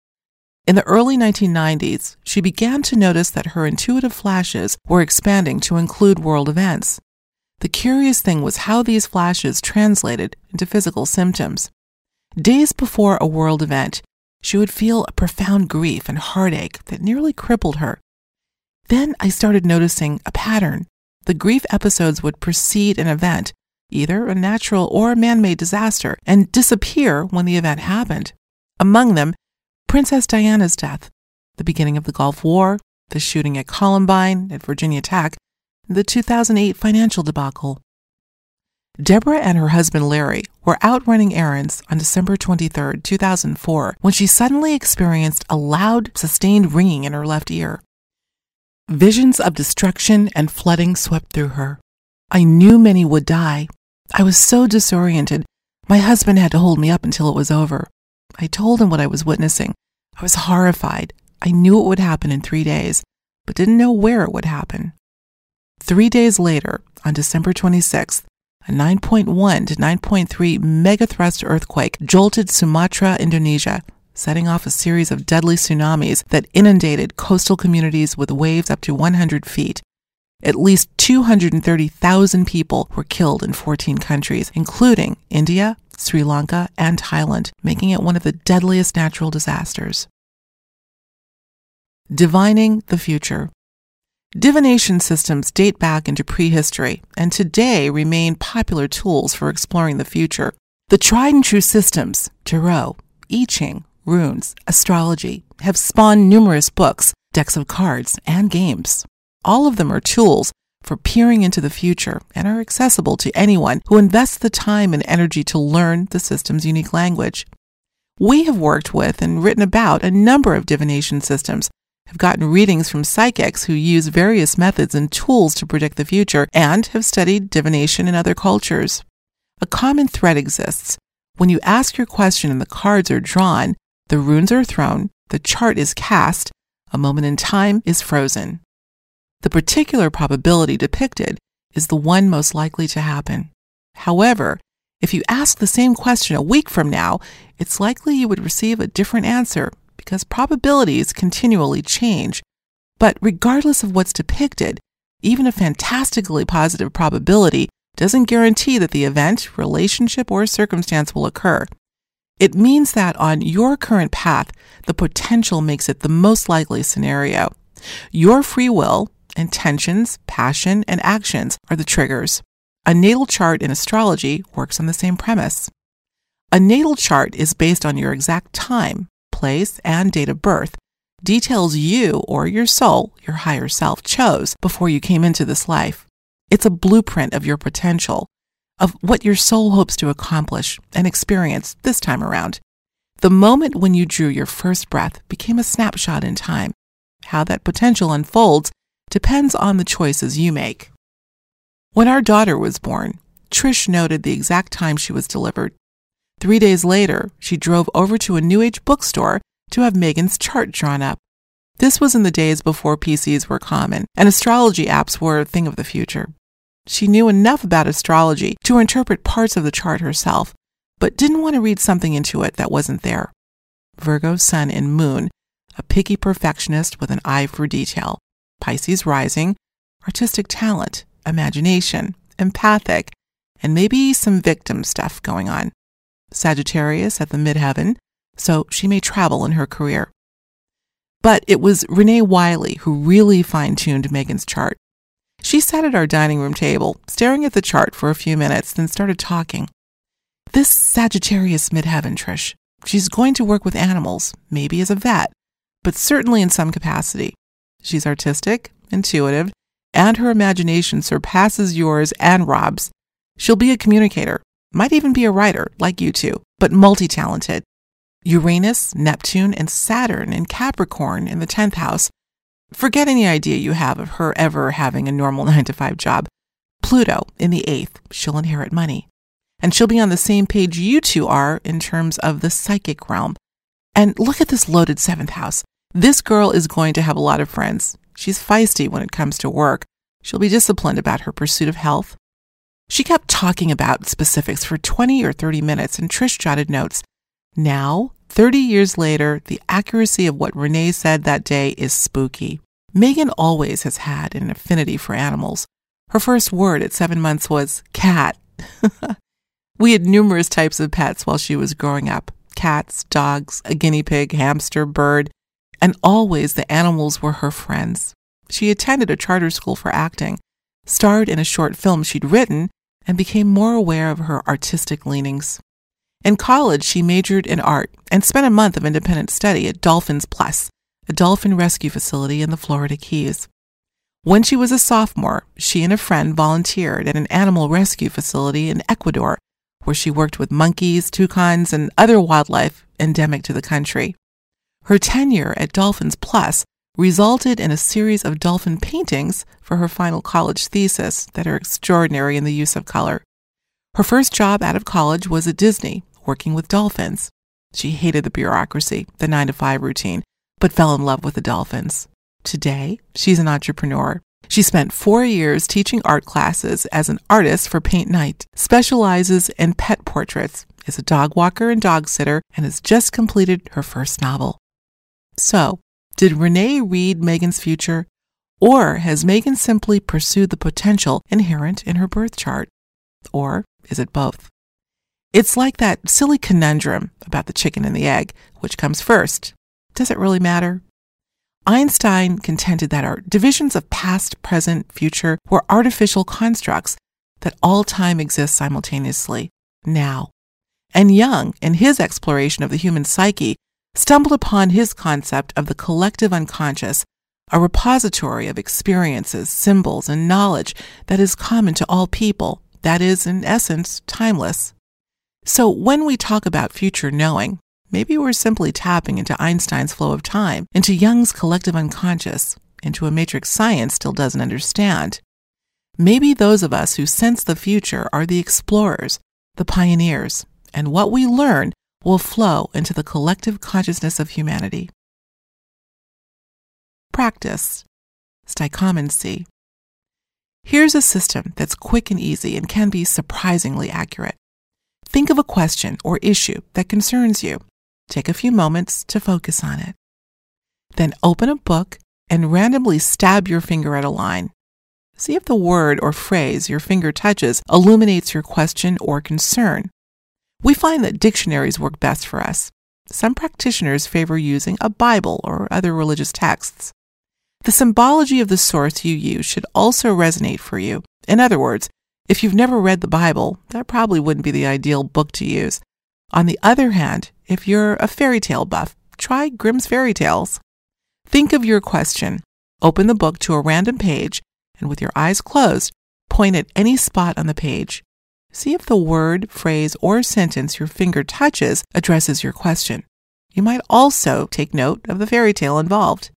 In the early 1990s, she began to notice that her intuitive flashes were expanding to include world events. The curious thing was how these flashes translated into physical symptoms. Days before a world event, she would feel a profound grief and heartache that nearly crippled her. Then I started noticing a pattern. The grief episodes would precede an event, either a natural or man made disaster, and disappear when the event happened. Among them, Princess Diana's death, the beginning of the Gulf War, the shooting at Columbine, at Virginia Tech, the 2008 financial debacle. Deborah and her husband Larry were out running errands on December 23, 2004, when she suddenly experienced a loud, sustained ringing in her left ear. Visions of destruction and flooding swept through her. I knew many would die. I was so disoriented, my husband had to hold me up until it was over. I told him what I was witnessing. I was horrified. I knew it would happen in three days, but didn't know where it would happen. Three days later, on December 26th, a 9.1 to 9.3 megathrust earthquake jolted Sumatra, Indonesia, setting off a series of deadly tsunamis that inundated coastal communities with waves up to 100 feet. At least 230,000 people were killed in 14 countries, including India, Sri Lanka, and Thailand, making it one of the deadliest natural disasters. Divining the future. Divination systems date back into prehistory and today remain popular tools for exploring the future. The tried and true systems, tarot, I Ching, runes, astrology, have spawned numerous books, decks of cards, and games. All of them are tools for peering into the future and are accessible to anyone who invests the time and energy to learn the system's unique language. We have worked with and written about a number of divination systems have gotten readings from psychics who use various methods and tools to predict the future, and have studied divination in other cultures. A common thread exists. When you ask your question and the cards are drawn, the runes are thrown, the chart is cast, a moment in time is frozen. The particular probability depicted is the one most likely to happen. However, if you ask the same question a week from now, it's likely you would receive a different answer because probabilities continually change. But regardless of what's depicted, even a fantastically positive probability doesn't guarantee that the event, relationship, or circumstance will occur. It means that on your current path, the potential makes it the most likely scenario. Your free will, intentions, passion, and actions are the triggers. A natal chart in astrology works on the same premise. A natal chart is based on your exact time, place, and date of birth, details you or your soul, your higher self, chose before you came into this life. It's a blueprint of your potential, of what your soul hopes to accomplish and experience this time around. The moment when you drew your first breath became a snapshot in time. How that potential unfolds depends on the choices you make. When our daughter was born, Trish noted the exact time she was delivered Three days later, she drove over to a New Age bookstore to have Megan's chart drawn up. This was in the days before PCs were common, and astrology apps were a thing of the future. She knew enough about astrology to interpret parts of the chart herself, but didn't want to read something into it that wasn't there. Virgo, Sun, and Moon, a picky perfectionist with an eye for detail. Pisces rising, artistic talent, imagination, empathic, and maybe some victim stuff going on. Sagittarius at the midheaven, so she may travel in her career. But it was Renee Wiley who really fine tuned Megan's chart. She sat at our dining room table, staring at the chart for a few minutes, then started talking. This Sagittarius midheaven, Trish, she's going to work with animals, maybe as a vet, but certainly in some capacity. She's artistic, intuitive, and her imagination surpasses yours and Rob's. She'll be a communicator, might even be a writer, like you two, but multi talented. Uranus, Neptune, and Saturn in Capricorn in the 10th house. Forget any idea you have of her ever having a normal 9 to 5 job. Pluto in the 8th, she'll inherit money. And she'll be on the same page you two are in terms of the psychic realm. And look at this loaded 7th house. This girl is going to have a lot of friends. She's feisty when it comes to work. She'll be disciplined about her pursuit of health. She kept talking about specifics for 20 or 30 minutes, and Trish jotted notes. Now, 30 years later, the accuracy of what Renee said that day is spooky. Megan always has had an affinity for animals. Her first word at seven months was cat. we had numerous types of pets while she was growing up cats, dogs, a guinea pig, hamster, bird, and always the animals were her friends. She attended a charter school for acting, starred in a short film she'd written, and became more aware of her artistic leanings. In college, she majored in art and spent a month of independent study at Dolphins Plus, a dolphin rescue facility in the Florida Keys. When she was a sophomore, she and a friend volunteered at an animal rescue facility in Ecuador, where she worked with monkeys, toucans, and other wildlife endemic to the country. Her tenure at Dolphins Plus resulted in a series of dolphin paintings for her final college thesis that are extraordinary in the use of color. Her first job out of college was at Disney, working with dolphins. She hated the bureaucracy, the 9 to 5 routine, but fell in love with the dolphins. Today, she's an entrepreneur. She spent four years teaching art classes as an artist for Paint Night, specializes in pet portraits, is a dog walker and dog sitter, and has just completed her first novel. So, did Renee read Megan's future? Or has Megan simply pursued the potential inherent in her birth chart? Or is it both? It's like that silly conundrum about the chicken and the egg which comes first? Does it really matter? Einstein contended that our divisions of past, present, future were artificial constructs, that all time exists simultaneously, now. And Jung, in his exploration of the human psyche, stumbled upon his concept of the collective unconscious, a repository of experiences, symbols, and knowledge that is common to all people, that is, in essence, timeless. So when we talk about future knowing, maybe we're simply tapping into Einstein's flow of time, into Jung's collective unconscious, into a matrix science still doesn't understand. Maybe those of us who sense the future are the explorers, the pioneers, and what we learn will flow into the collective consciousness of humanity. Practice. Stichomancy. Here's a system that's quick and easy and can be surprisingly accurate. Think of a question or issue that concerns you. Take a few moments to focus on it. Then open a book and randomly stab your finger at a line. See if the word or phrase your finger touches illuminates your question or concern. We find that dictionaries work best for us. Some practitioners favor using a Bible or other religious texts. The symbology of the source you use should also resonate for you. In other words, if you've never read the Bible, that probably wouldn't be the ideal book to use. On the other hand, if you're a fairy tale buff, try Grimm's Fairy Tales. Think of your question. Open the book to a random page and with your eyes closed, point at any spot on the page. See if the word, phrase, or sentence your finger touches addresses your question. You might also take note of the fairy tale involved.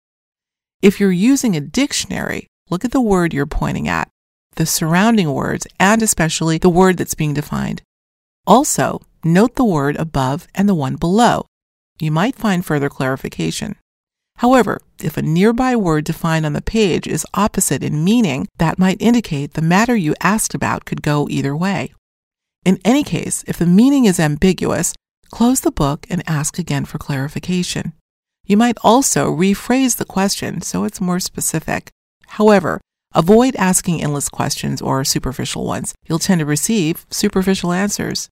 If you're using a dictionary, look at the word you're pointing at, the surrounding words, and especially the word that's being defined. Also, note the word above and the one below. You might find further clarification. However, if a nearby word defined on the page is opposite in meaning, that might indicate the matter you asked about could go either way. In any case, if the meaning is ambiguous, close the book and ask again for clarification. You might also rephrase the question so it's more specific. However, avoid asking endless questions or superficial ones. You'll tend to receive superficial answers.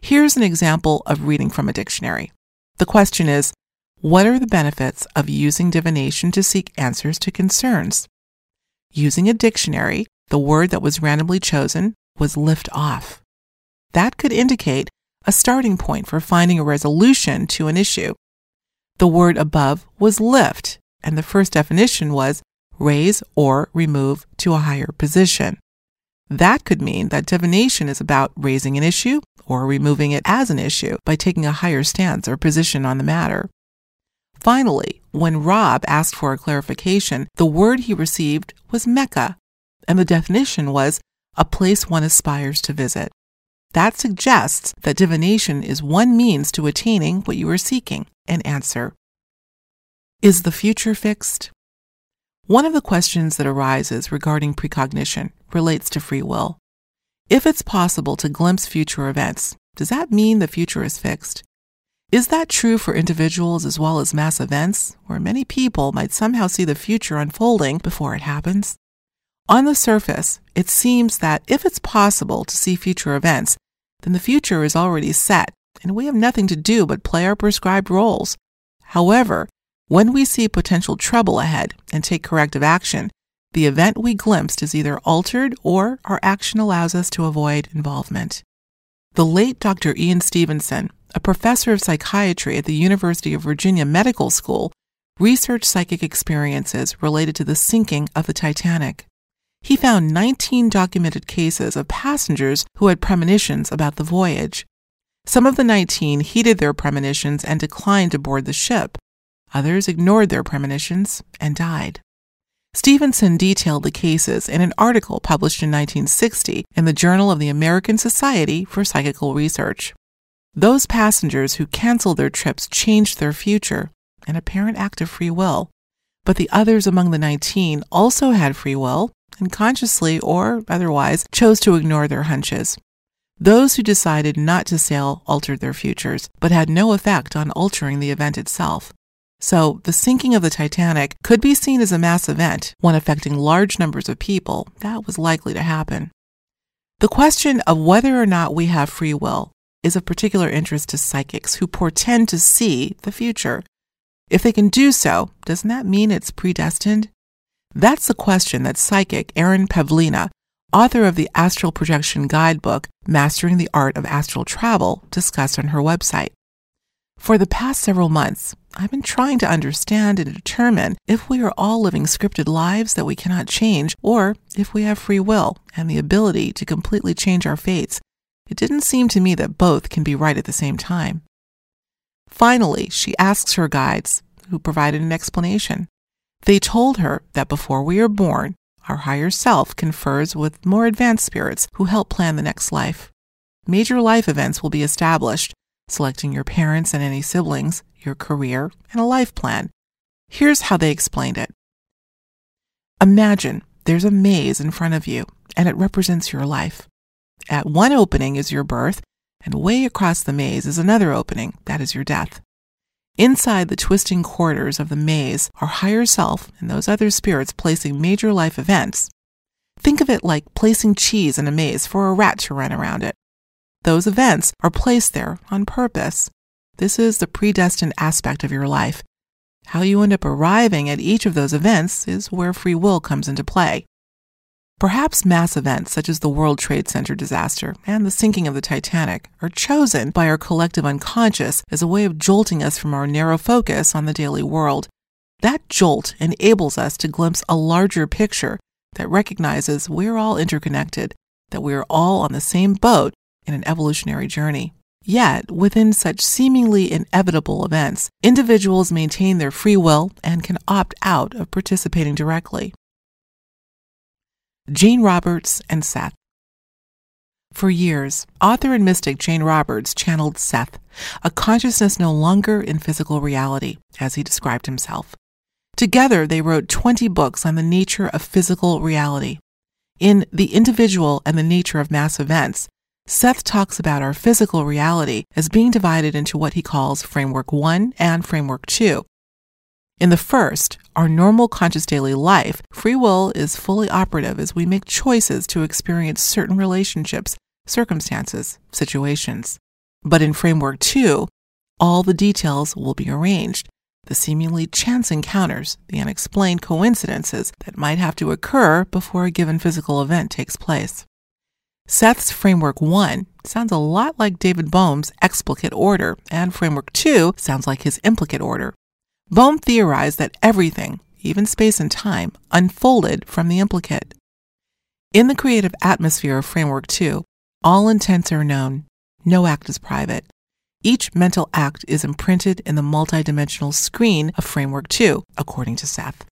Here's an example of reading from a dictionary. The question is What are the benefits of using divination to seek answers to concerns? Using a dictionary, the word that was randomly chosen was lift off. That could indicate a starting point for finding a resolution to an issue. The word above was lift, and the first definition was raise or remove to a higher position. That could mean that divination is about raising an issue or removing it as an issue by taking a higher stance or position on the matter. Finally, when Rob asked for a clarification, the word he received was Mecca, and the definition was a place one aspires to visit. That suggests that divination is one means to attaining what you are seeking an answer. Is the future fixed? One of the questions that arises regarding precognition relates to free will. If it's possible to glimpse future events, does that mean the future is fixed? Is that true for individuals as well as mass events, where many people might somehow see the future unfolding before it happens? On the surface, it seems that if it's possible to see future events, then the future is already set, and we have nothing to do but play our prescribed roles. However, when we see potential trouble ahead and take corrective action, the event we glimpsed is either altered or our action allows us to avoid involvement. The late Dr. Ian Stevenson, a professor of psychiatry at the University of Virginia Medical School, researched psychic experiences related to the sinking of the Titanic. He found 19 documented cases of passengers who had premonitions about the voyage. Some of the 19 heeded their premonitions and declined to board the ship. Others ignored their premonitions and died. Stevenson detailed the cases in an article published in 1960 in the Journal of the American Society for Psychical Research. Those passengers who canceled their trips changed their future, an apparent act of free will. But the others among the 19 also had free will and consciously or otherwise chose to ignore their hunches. Those who decided not to sail altered their futures, but had no effect on altering the event itself. So, the sinking of the Titanic could be seen as a mass event, one affecting large numbers of people. That was likely to happen. The question of whether or not we have free will is of particular interest to psychics who portend to see the future. If they can do so, doesn't that mean it's predestined? That's the question that psychic Erin Pavlina, author of the Astral Projection Guidebook, Mastering the Art of Astral Travel, discussed on her website. For the past several months, I've been trying to understand and determine if we are all living scripted lives that we cannot change, or if we have free will and the ability to completely change our fates. It didn't seem to me that both can be right at the same time. Finally, she asks her guides, who provided an explanation. They told her that before we are born, our higher self confers with more advanced spirits who help plan the next life. Major life events will be established, selecting your parents and any siblings, your career, and a life plan. Here's how they explained it. Imagine there's a maze in front of you, and it represents your life. At one opening is your birth, and way across the maze is another opening, that is your death. Inside the twisting corridors of the maze are higher self and those other spirits placing major life events. Think of it like placing cheese in a maze for a rat to run around it. Those events are placed there on purpose. This is the predestined aspect of your life. How you end up arriving at each of those events is where free will comes into play. Perhaps mass events such as the World Trade Center disaster and the sinking of the Titanic are chosen by our collective unconscious as a way of jolting us from our narrow focus on the daily world. That jolt enables us to glimpse a larger picture that recognizes we're all interconnected, that we are all on the same boat in an evolutionary journey. Yet, within such seemingly inevitable events, individuals maintain their free will and can opt out of participating directly. Jane Roberts and Seth. For years, author and mystic Jane Roberts channeled Seth, a consciousness no longer in physical reality, as he described himself. Together, they wrote 20 books on the nature of physical reality. In The Individual and the Nature of Mass Events, Seth talks about our physical reality as being divided into what he calls Framework 1 and Framework 2. In the first, our normal conscious daily life, free will is fully operative as we make choices to experience certain relationships, circumstances, situations. But in Framework 2, all the details will be arranged. The seemingly chance encounters, the unexplained coincidences that might have to occur before a given physical event takes place. Seth's Framework 1 sounds a lot like David Bohm's explicate order, and Framework 2 sounds like his implicate order. Bohm theorized that everything, even space and time, unfolded from the implicate. In the creative atmosphere of Framework 2, all intents are known. No act is private. Each mental act is imprinted in the multidimensional screen of Framework 2, according to Seth.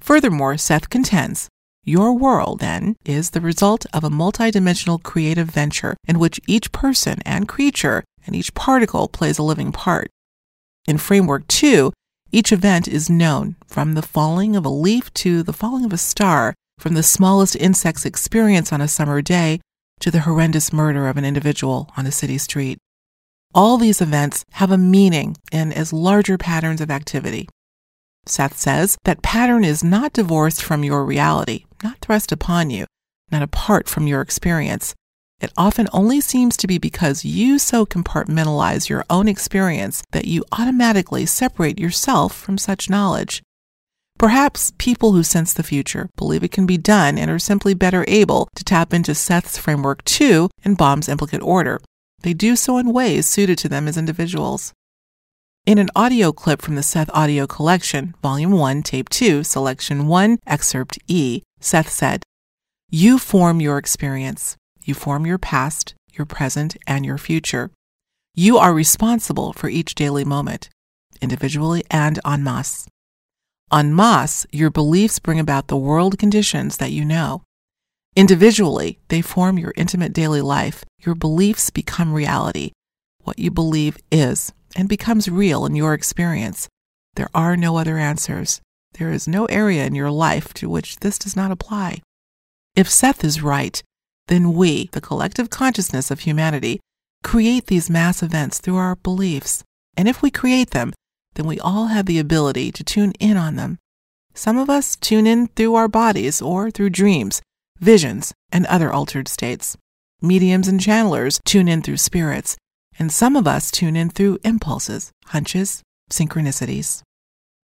Furthermore, Seth contends your world, then, is the result of a multidimensional creative venture in which each person and creature and each particle plays a living part. In Framework 2, each event is known, from the falling of a leaf to the falling of a star, from the smallest insect's experience on a summer day to the horrendous murder of an individual on a city street. All these events have a meaning in as larger patterns of activity. Seth says that pattern is not divorced from your reality, not thrust upon you, not apart from your experience. It often only seems to be because you so compartmentalize your own experience that you automatically separate yourself from such knowledge. Perhaps people who sense the future believe it can be done and are simply better able to tap into Seth's framework 2 and Bohm's implicate order, they do so in ways suited to them as individuals. In an audio clip from the Seth Audio Collection, Volume 1, Tape 2, Selection 1, Excerpt E, Seth said, You form your experience. You form your past, your present, and your future. You are responsible for each daily moment, individually and en masse. En masse, your beliefs bring about the world conditions that you know. Individually, they form your intimate daily life. Your beliefs become reality. What you believe is and becomes real in your experience. There are no other answers. There is no area in your life to which this does not apply. If Seth is right, then we, the collective consciousness of humanity, create these mass events through our beliefs. And if we create them, then we all have the ability to tune in on them. Some of us tune in through our bodies or through dreams, visions, and other altered states. Mediums and channelers tune in through spirits, and some of us tune in through impulses, hunches, synchronicities.